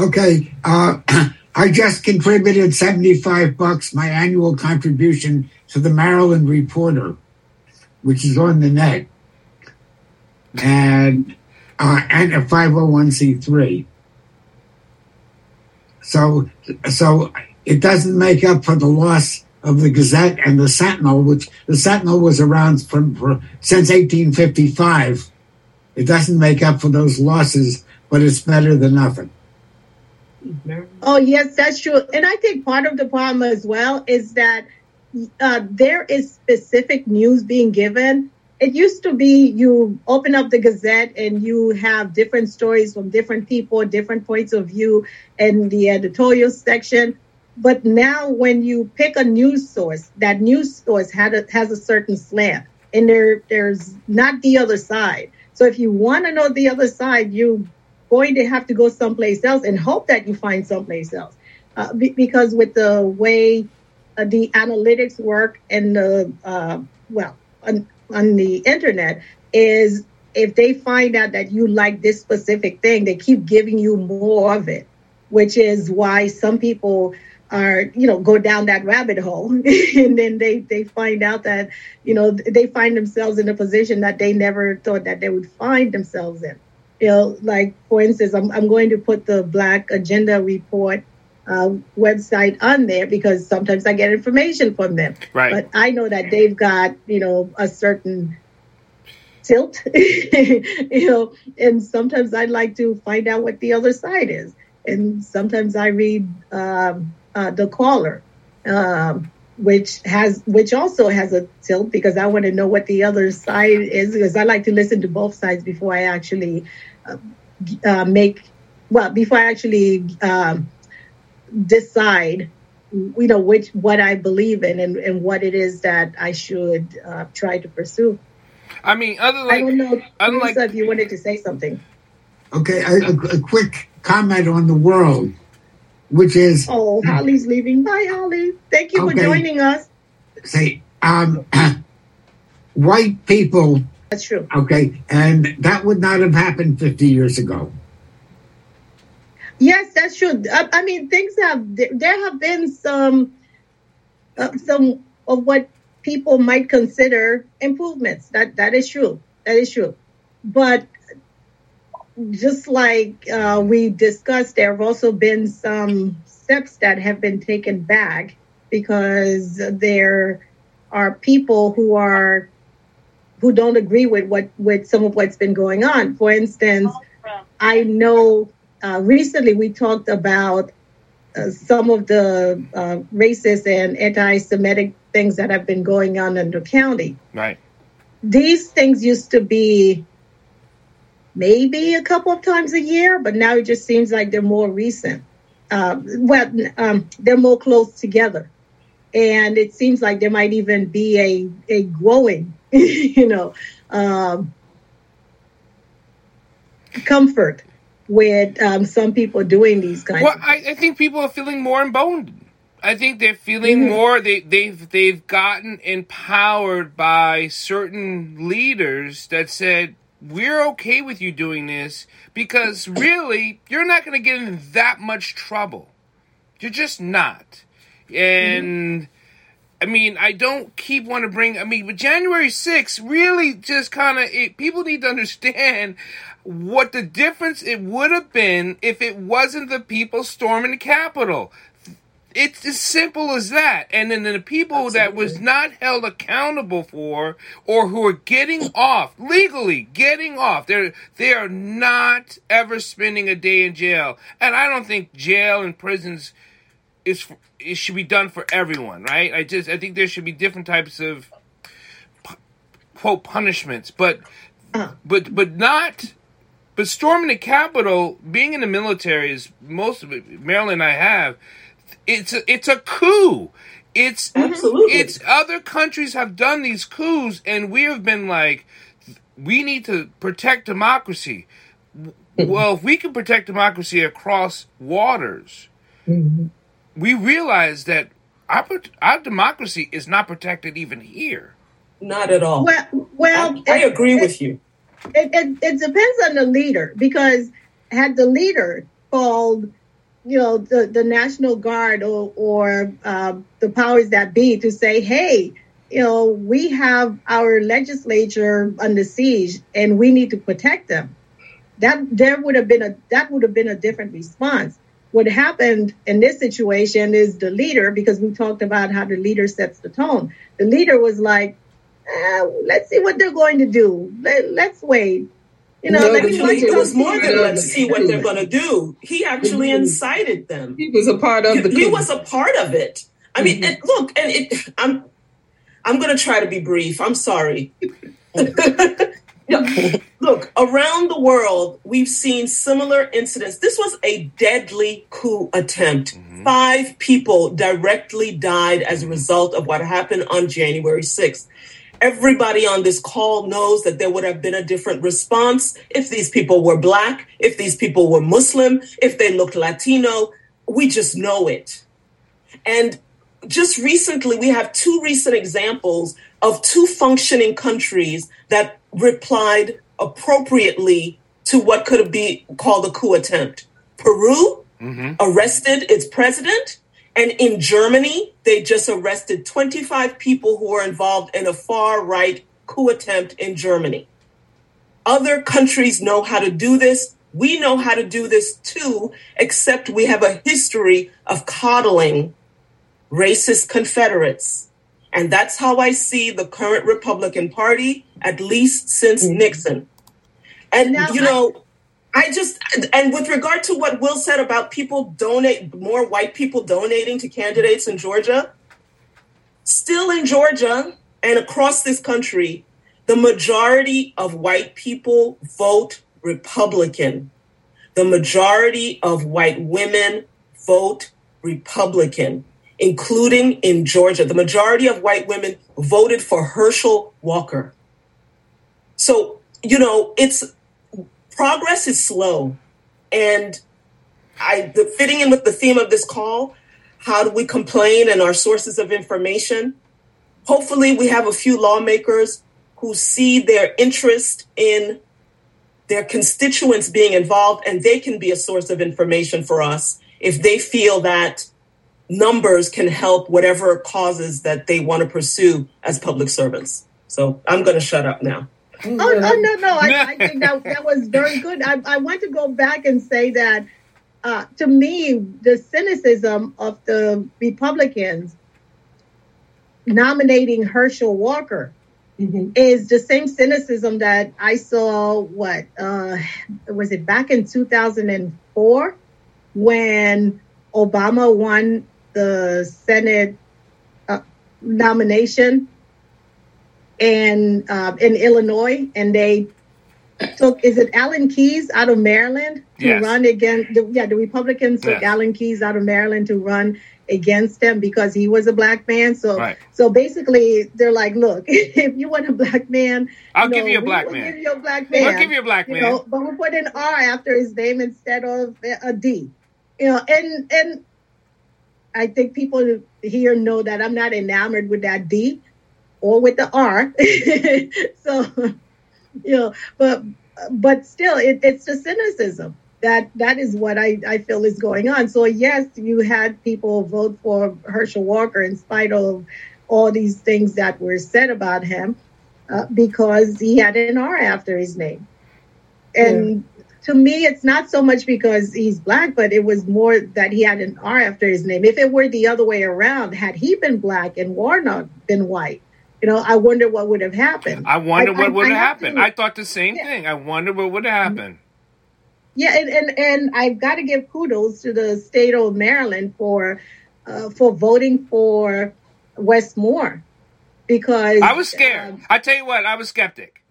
Okay. Uh, [CLEARS THROAT] I just contributed 75 bucks, my annual contribution to the Maryland Reporter which is on the net, and uh, and a 501c3. So so it doesn't make up for the loss of the Gazette and the Sentinel, which the Sentinel was around from for, since 1855. It doesn't make up for those losses, but it's better than nothing. Oh yes, that's true. And I think part of the problem as well is that uh, there is specific news being given. It used to be you open up the Gazette and you have different stories from different people, different points of view in the editorial section. But now, when you pick a news source, that news source a, has a certain slant, and there there's not the other side. So if you want to know the other side, you're going to have to go someplace else and hope that you find someplace else. Uh, be, because with the way the analytics work and the uh, well on, on the internet is if they find out that you like this specific thing, they keep giving you more of it, which is why some people are you know go down that rabbit hole. [LAUGHS] And then they they find out that you know they find themselves in a position that they never thought that they would find themselves in. You know like for instance i'm, I'm going to put the black agenda report uh, website on there because sometimes I get information from them. Right. But I know that they've got, you know, a certain tilt, [LAUGHS] you know, and sometimes I'd like to find out what the other side is. And sometimes I read um, uh, The Caller, um, which has, which also has a tilt because I want to know what the other side is because I like to listen to both sides before I actually uh, uh make, well, before I actually um, decide you know which what i believe in and, and what it is that i should uh, try to pursue. I mean other like, i don't know. unlike, if you wanted to say something. Okay a, a, quick comment on the world which is oh holly's leaving. Bye holly. Thank you okay. for joining us. Say um [CLEARS THROAT] white people that's true. Okay and that would not have happened 50 years ago Yes, that's true. I, I mean, things have there have been some uh, some of what people might consider improvements. That that is true. That is true. But just like uh, we discussed, there have also been some steps that have been taken back because there are people who are who don't agree with what with some of what's been going on. For instance, I know uh, recently we talked about uh, some of the uh, racist and anti-Semitic things that have been going on in the county. Right. These things used to be maybe a couple of times a year, but now it just seems like they're more recent. Uh, well, um, they're more close together, and it seems like there might even be a a growing, [LAUGHS] you know, um, comfort with um, some people doing these kinds. Well, I, I, think people are feeling more emboldened. I think they're feeling mm-hmm. more. They they've they've gotten empowered by certain leaders that said we're okay with you doing this because really you're not going to get in that much trouble. You're just not. And mm-hmm. I mean, I don't keep want to bring. I mean, but January 6th really just kind of people need to understand what the difference it would have been if it wasn't the people storming the Capitol. It's as simple as that. And then the people Absolutely. that was not held accountable for or who are getting off legally, getting off. They're they are not ever spending a day in jail. And I don't think jail and prisons is it should be done for everyone, right? I just I think there should be different types of quote punishments, but but but not but storming the Capitol, being in the military is most of it. Maryland, and I have it's a, it's a coup. It's absolutely. It's other countries have done these coups, and we have been like, we need to protect democracy. Mm-hmm. well, if we can protect democracy across waters, mm-hmm. we realize that our our democracy is not protected even here. Not at all. Well, well I, I agree it, with you. It, it, it depends on the leader because had the leader called you know, the, the National Guard or, or uh, the powers that be to say, hey, you know, we have our legislature under siege and we need to protect them. That there would have been a that would have been a different response. What happened in this situation is the leader, because we talked about how the leader sets the tone. The leader was like, eh, let's see what they're going to do. Let, let's wait. You know, no, actually, it was more than let's see what they're going to do. He actually mm-hmm. incited them. He was a part of the. He, he was a part of it. I mean, mm-hmm. and look, and it, I'm, I'm going to try to be brief. I'm sorry. [LAUGHS] look, around the world, we've seen similar incidents. This was a deadly coup attempt. Mm-hmm. Five people directly died as a result of what happened on January 6th. Everybody on this call knows that there would have been a different response if these people were Black, if these people were Muslim, if they looked Latino. We just know it. And just recently, we have two recent examples of two functioning countries that replied appropriately to what could be called a coup attempt. Peru mm-hmm. arrested its president and in Germany, they just arrested 25 people who were involved in a far right coup attempt in Germany. Other countries know how to do this. We know how to do this too, except we have a history of coddling racist Confederates. And that's how I see the current Republican Party, at least since mm-hmm. Nixon. And, now, you know, I just, and with regard to what Will said about people donate, more white people donating to candidates in Georgia, still in Georgia and across this country, the majority of white people vote Republican. The majority of white women vote Republican, including in Georgia. The majority of white women voted for Herschel Walker. So, you know, it's progress is slow. And I the fitting in with the theme of this call, how do we complain and our sources of information? Hopefully we have a few lawmakers who see their interest in their constituents being involved and they can be a source of information for us if they feel that numbers can help whatever causes that they want to pursue as public servants. So I'm going to shut up now. Oh, oh no, no. I, I, think that, [LAUGHS] that was very good. I, I want to go back and say that uh, to me, the cynicism of the Republicans nominating Herschel Walker mm-hmm. is the same cynicism that I saw. What uh, was it back in 2004 when Obama won the Senate uh, nomination and uh, in Illinois, and they took is it Alan Keyes out of Maryland to yes. run against the, yeah the Republicans took yes. Alan Keyes out of Maryland to run against him because he was a black man. So right. so basically they're like, look, [LAUGHS] if you want a black man, I'll you give you a black man. Give you a black man. I'll give you a black man. Know, but we'll put an R after his name instead of a D. You know, and and I think people here know that I'm not enamored with that D or with the R. [LAUGHS] so, you know, but but still, it, it's the cynicism that that is what I, I feel is going on. So yes, you had people vote for Herschel Walker in spite of all these things that were said about him uh, because he had an R after his name. And yeah. to me, it's not so much because he's black, but it was more that he had an R after his name. If it were the other way around, had he been black and Warnock been white, you know, I wonder what would have happened. I wonder I, what would have happened. To, I thought the same yeah. thing. I wonder what would have happened. Yeah, and, and, and I've got to give kudos to the state of Maryland for uh, for voting for Wes Moore because I was scared. Um, I tell you what, I was skeptic.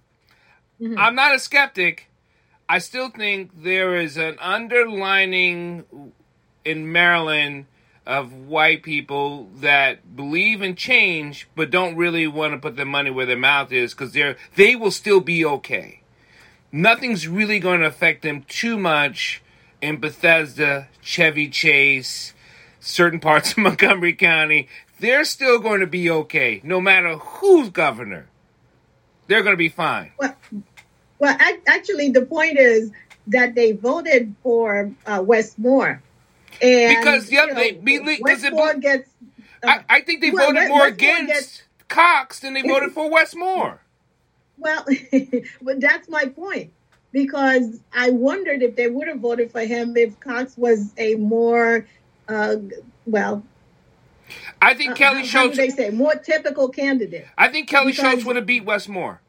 Mm-hmm. I'm not a skeptic. I still think there is an underlining in Maryland of white people that believe in change but don't really want to put their money where their mouth is because they're they will still be okay. Nothing's really going to affect them too much in Bethesda, Chevy Chase, certain parts of [LAUGHS] Montgomery County. They're still going to be okay, no matter who's governor. They're going to be fine. Well, well actually, the point is that they voted for uh, Wes Moore and because the other they because it gets. Uh, I, I, think they well, voted more against gets, Cox than they voted for Wes Moore. Well, [LAUGHS] but that's my point because I wondered if they would have voted for him if Cox was a more, uh, well. I think uh, Kelly how, Schulz. How they say more typical candidate. I think Kelly because, Schulz would have beat Wes Moore.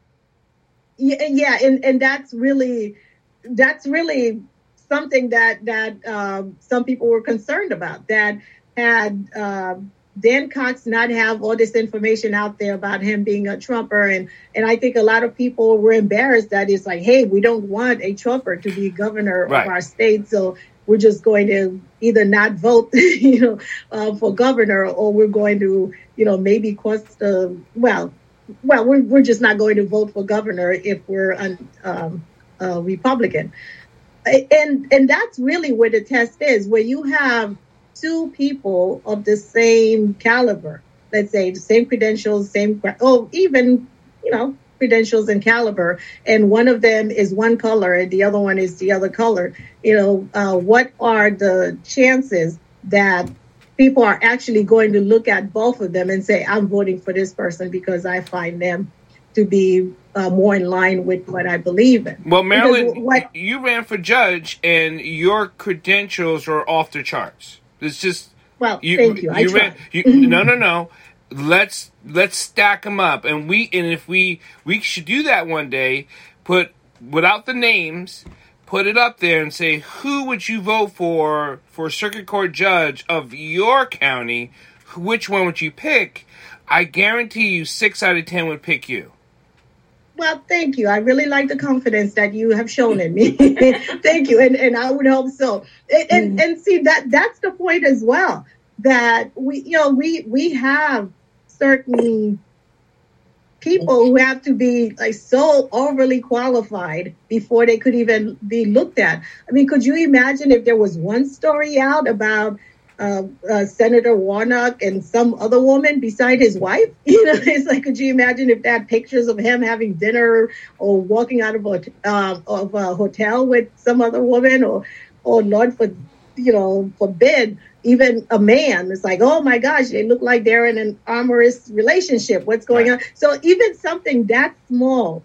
Yeah, yeah, and and that's really, that's really something that that um, some people were concerned about. That had uh, Dan Cox not have all this information out there about him being a Trumper, and and I think a lot of people were embarrassed that it's like, hey, we don't want a Trumper to be governor right. of our state, so we're just going to either not vote, [LAUGHS] you know, uh, for governor, or we're going to, you know, maybe cost the well, well, we're we're just not going to vote for governor if we're un, um, a Republican and and that's really where the test is where you have two people of the same caliber let's say the same credentials same oh even you know credentials and caliber and one of them is one color and the other one is the other color. You know uh, what are the chances that people are actually going to look at both of them and say i'm voting for this person because i find them to be uh, more in line with what I believe in. Well, Marilyn, what, you ran for judge, and your credentials are off the charts. It's just well, you, thank you. you, ran, you no, no, no. Let's let's stack them up, and we and if we we should do that one day. Put without the names, put it up there and say who would you vote for for circuit court judge of your county? Which one would you pick? I guarantee you, six out of ten would pick you. Well, thank you. I really like the confidence that you have shown in me. [LAUGHS] [LAUGHS] thank you, and and I would hope so. And, and, mm. and see that that's the point as well. That we, you know, we we have certain people who have to be like so overly qualified before they could even be looked at. I mean, could you imagine if there was one story out about uh, uh, Senator Warnock and some other woman beside his wife. [LAUGHS] You know, it's like, could you imagine if they had pictures of him having dinner or walking out of a, uh, of a hotel with some other woman or, or Lord for, you know, forbid, even a man. It's like, oh my gosh, they look like they're in an amorous relationship. What's going on? So even something that small,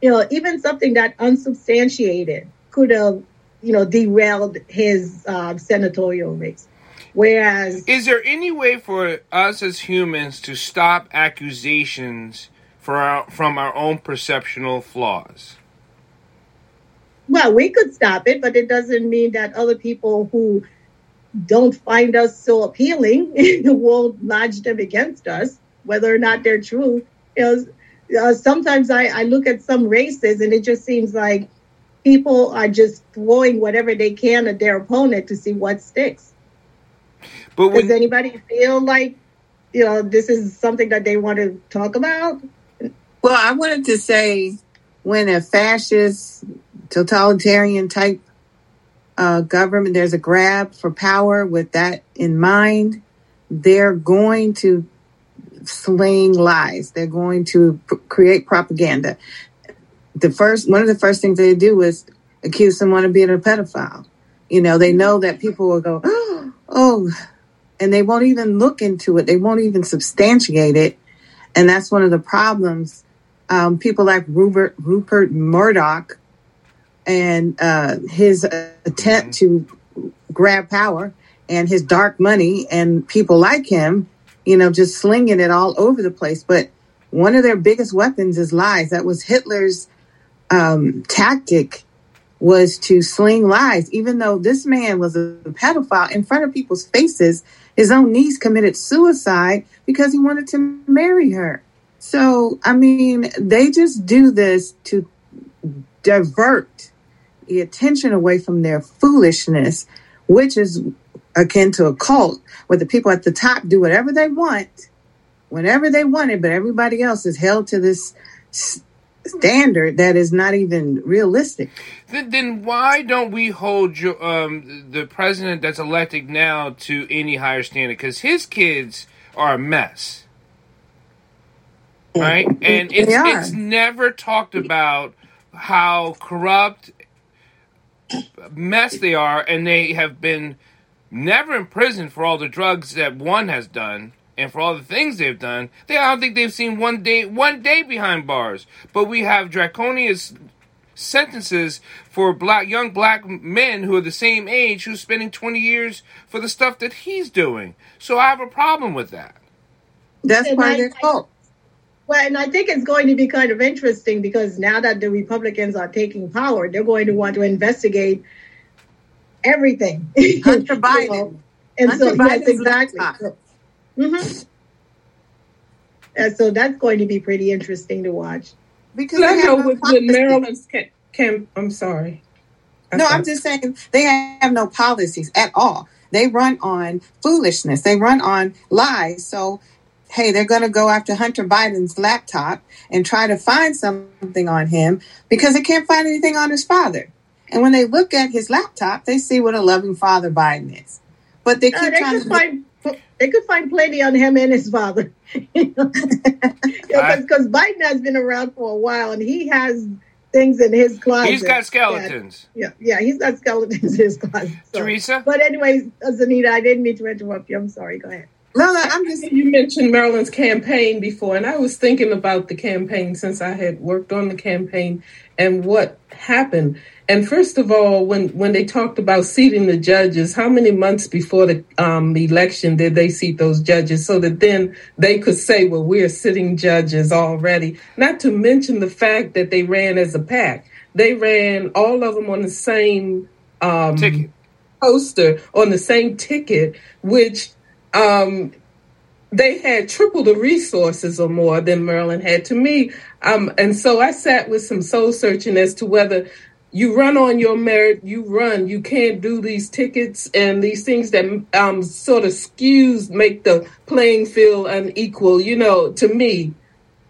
you know, even something that unsubstantiated could have, you know, derailed his uh, senatorial race. Whereas, is there any way for us as humans to stop accusations for our, from our own perceptional flaws? Well, we could stop it, but it doesn't mean that other people who don't find us so appealing [LAUGHS] will lodge them against us, whether or not they're true. You know, uh, sometimes I, I look at some races and it just seems like people are just throwing whatever they can at their opponent to see what sticks. But when, does anybody feel like you know this is something that they want to talk about? Well, I wanted to say when a fascist, totalitarian type uh, government, there's a grab for power with that in mind. they're going to sling lies. They're going to p- create propaganda. The first, one of the first things they do is accuse someone of being a pedophile. You know, they know that people will go, oh, and they won't even look into it. They won't even substantiate it. And that's one of the problems. Um, people like Rupert, Rupert Murdoch and uh, his attempt to grab power and his dark money and people like him, you know, just slinging it all over the place. But one of their biggest weapons is lies. That was Hitler's um, tactic was to sling lies. Even though this man was a pedophile in front of people's faces, his own niece committed suicide because he wanted to marry her. So, I mean, they just do this to divert the attention away from their foolishness, which is akin to a cult where the people at the top do whatever they want, whenever they want it, but everybody else is held to this standard that is not even realistic. Then, then why don't we hold your, um, the president that's elected now to any higher standard? Because his kids are a mess, right? And it's it's never talked about how corrupt mess they are, and they have been never in prison for all the drugs that one has done and for all the things they've done. They I don't think they've seen one day one day behind bars. But we have draconian sentences for black young black men who are the same age who's spending 20 years for the stuff that he's doing. So I have a problem with that. That's And part I- of their cult. Well, and I think it's going to be kind of interesting because now that the Republicans are taking power, they're going to want to investigate everything. Hunter [LAUGHS] You Biden. know? And so, Hunter yes, Biden's exactly. Laptop. Mhm. And so that's going to be pretty interesting to watch. Because I know no with, with policy. Marilyn's camp, camp, I'm sorry. I No, thought- I'm just saying they have no policies at all. They run on foolishness. They run on lies. So, hey, they're going to go after Hunter Biden's laptop and try to find something on him because they can't find anything on his father. And when they look at his laptop, they see what a loving father Biden is. But they Uh, keep they trying to find they could find plenty on him and his father. [LAUGHS] Because [LAUGHS] Biden has been around for a while and he has things in his closet. He's got that- skeletons. yeah, yeah, he's got skeletons in his closet. so- Teresa? But anyways, uh, Zanita, I didn't mean to interrupt you. I'm sorry. Go ahead. No, no, I'm just. You mentioned Marilyn's campaign before, and I was thinking about the campaign since I had worked on the campaign and what happened. And first of all, when when they talked about seating the judges, how many months before the um, election did they seat those judges so that then they could say, "Well, we're sitting judges already." Not to mention the fact that they ran as a pack. They ran all of them on the same um, Ticket. poster on the same ticket, which um, they had triple the resources or more than Marilyn had to me. Um, and so I sat with some soul searching as to whether you run on your merit, you run. You can't do these tickets and these things that um, sort of skews, make the playing field unequal. You know, to me,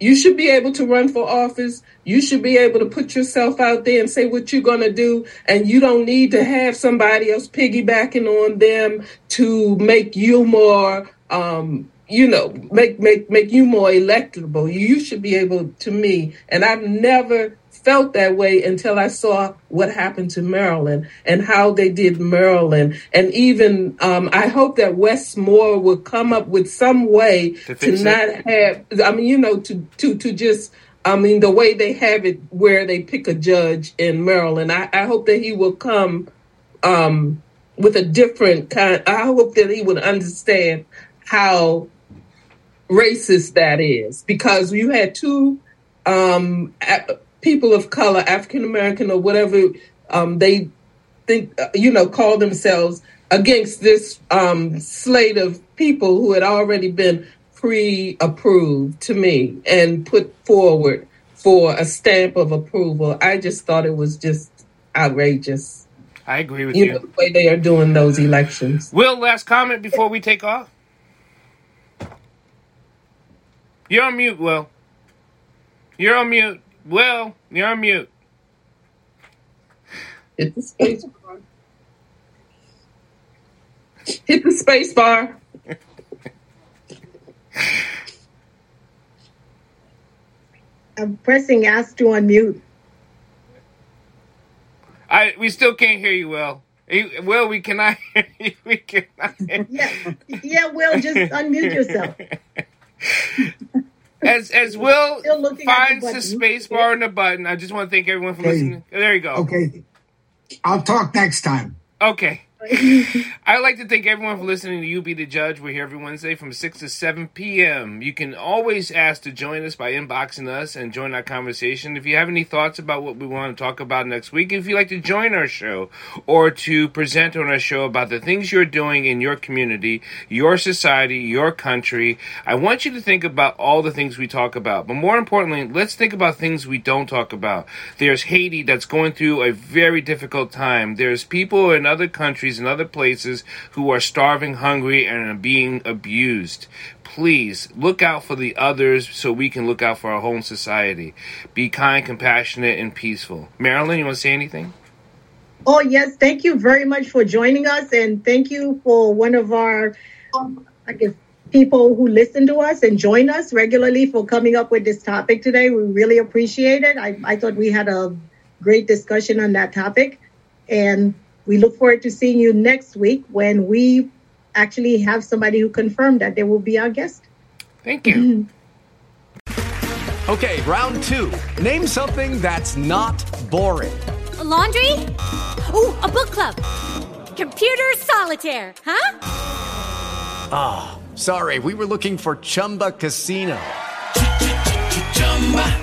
you should be able to run for office. You should be able to put yourself out there and say what you're going to do. And you don't need to have somebody else piggybacking on them to make you more, um, you know, make, make, make you more electable. You should be able to me. And I've never felt that way until I saw what happened to Marilyn and how they did Marilyn. And even um, I hope that Wes Moore will come up with some way To to, fix it. not have. I mean, you know, to to to just. I mean, the way they have it, where they pick a judge in Maryland. I, I hope that he will come um, with a different kind. I hope that he would understand how racist that is because you had two um, people of color, African American or whatever um, they think, uh, you know, call themselves against this um, slate of people who had already been pre-approved to me and put forward for a stamp of approval. I just thought it was just outrageous. I agree with You you. know, the way they are doing those elections. Will, last comment before we take off? You're on mute, Will. You're on mute. Will, you're on mute. Hit the space bar. Hit the space bar. I'm pressing ask to unmute. I we still can't hear you, Will. Eh, Will, we cannot hear [LAUGHS] you. We cannot hear you. Yeah, yeah, Will, just unmute yourself. [LAUGHS] As as Will [LAUGHS] finds the, the space bar and the button, I just want to thank everyone for okay. listening. There you go. Okay, I'll talk next time. Okay. I'd like to thank everyone for listening to You Be the Judge. We're here every Wednesday from 6 to 7 p.m. You can always ask to join us by inboxing us and join our conversation. If you have any thoughts about what we want to talk about next week, if you'd like to join our show or to present on our show about the things you're doing in your community, your society, your country, I want you to think about all the things we talk about. But more importantly, let's think about things we don't talk about. There's Haiti that's going through a very difficult time. There's people in other countries countries and other places who are starving, hungry, and are being abused. Please look out for the others so we can look out for our whole society. Be kind, compassionate, and peaceful. Marilyn, you want to say anything? Oh, yes. Thank you very much for joining us. And thank you for one of our, I guess, people who listen to us and join us regularly for coming up with this topic today. We really appreciate it. I, I thought we had a great discussion on that topic. And we look forward to seeing you next week when we actually have somebody who confirmed that they will be our guest. Thank you. [CLEARS THROAT] okay, round two. Name something that's not boring. A laundry? Ooh, a book club. Computer solitaire, huh? Ah, oh, sorry, we were looking for Chumba Casino.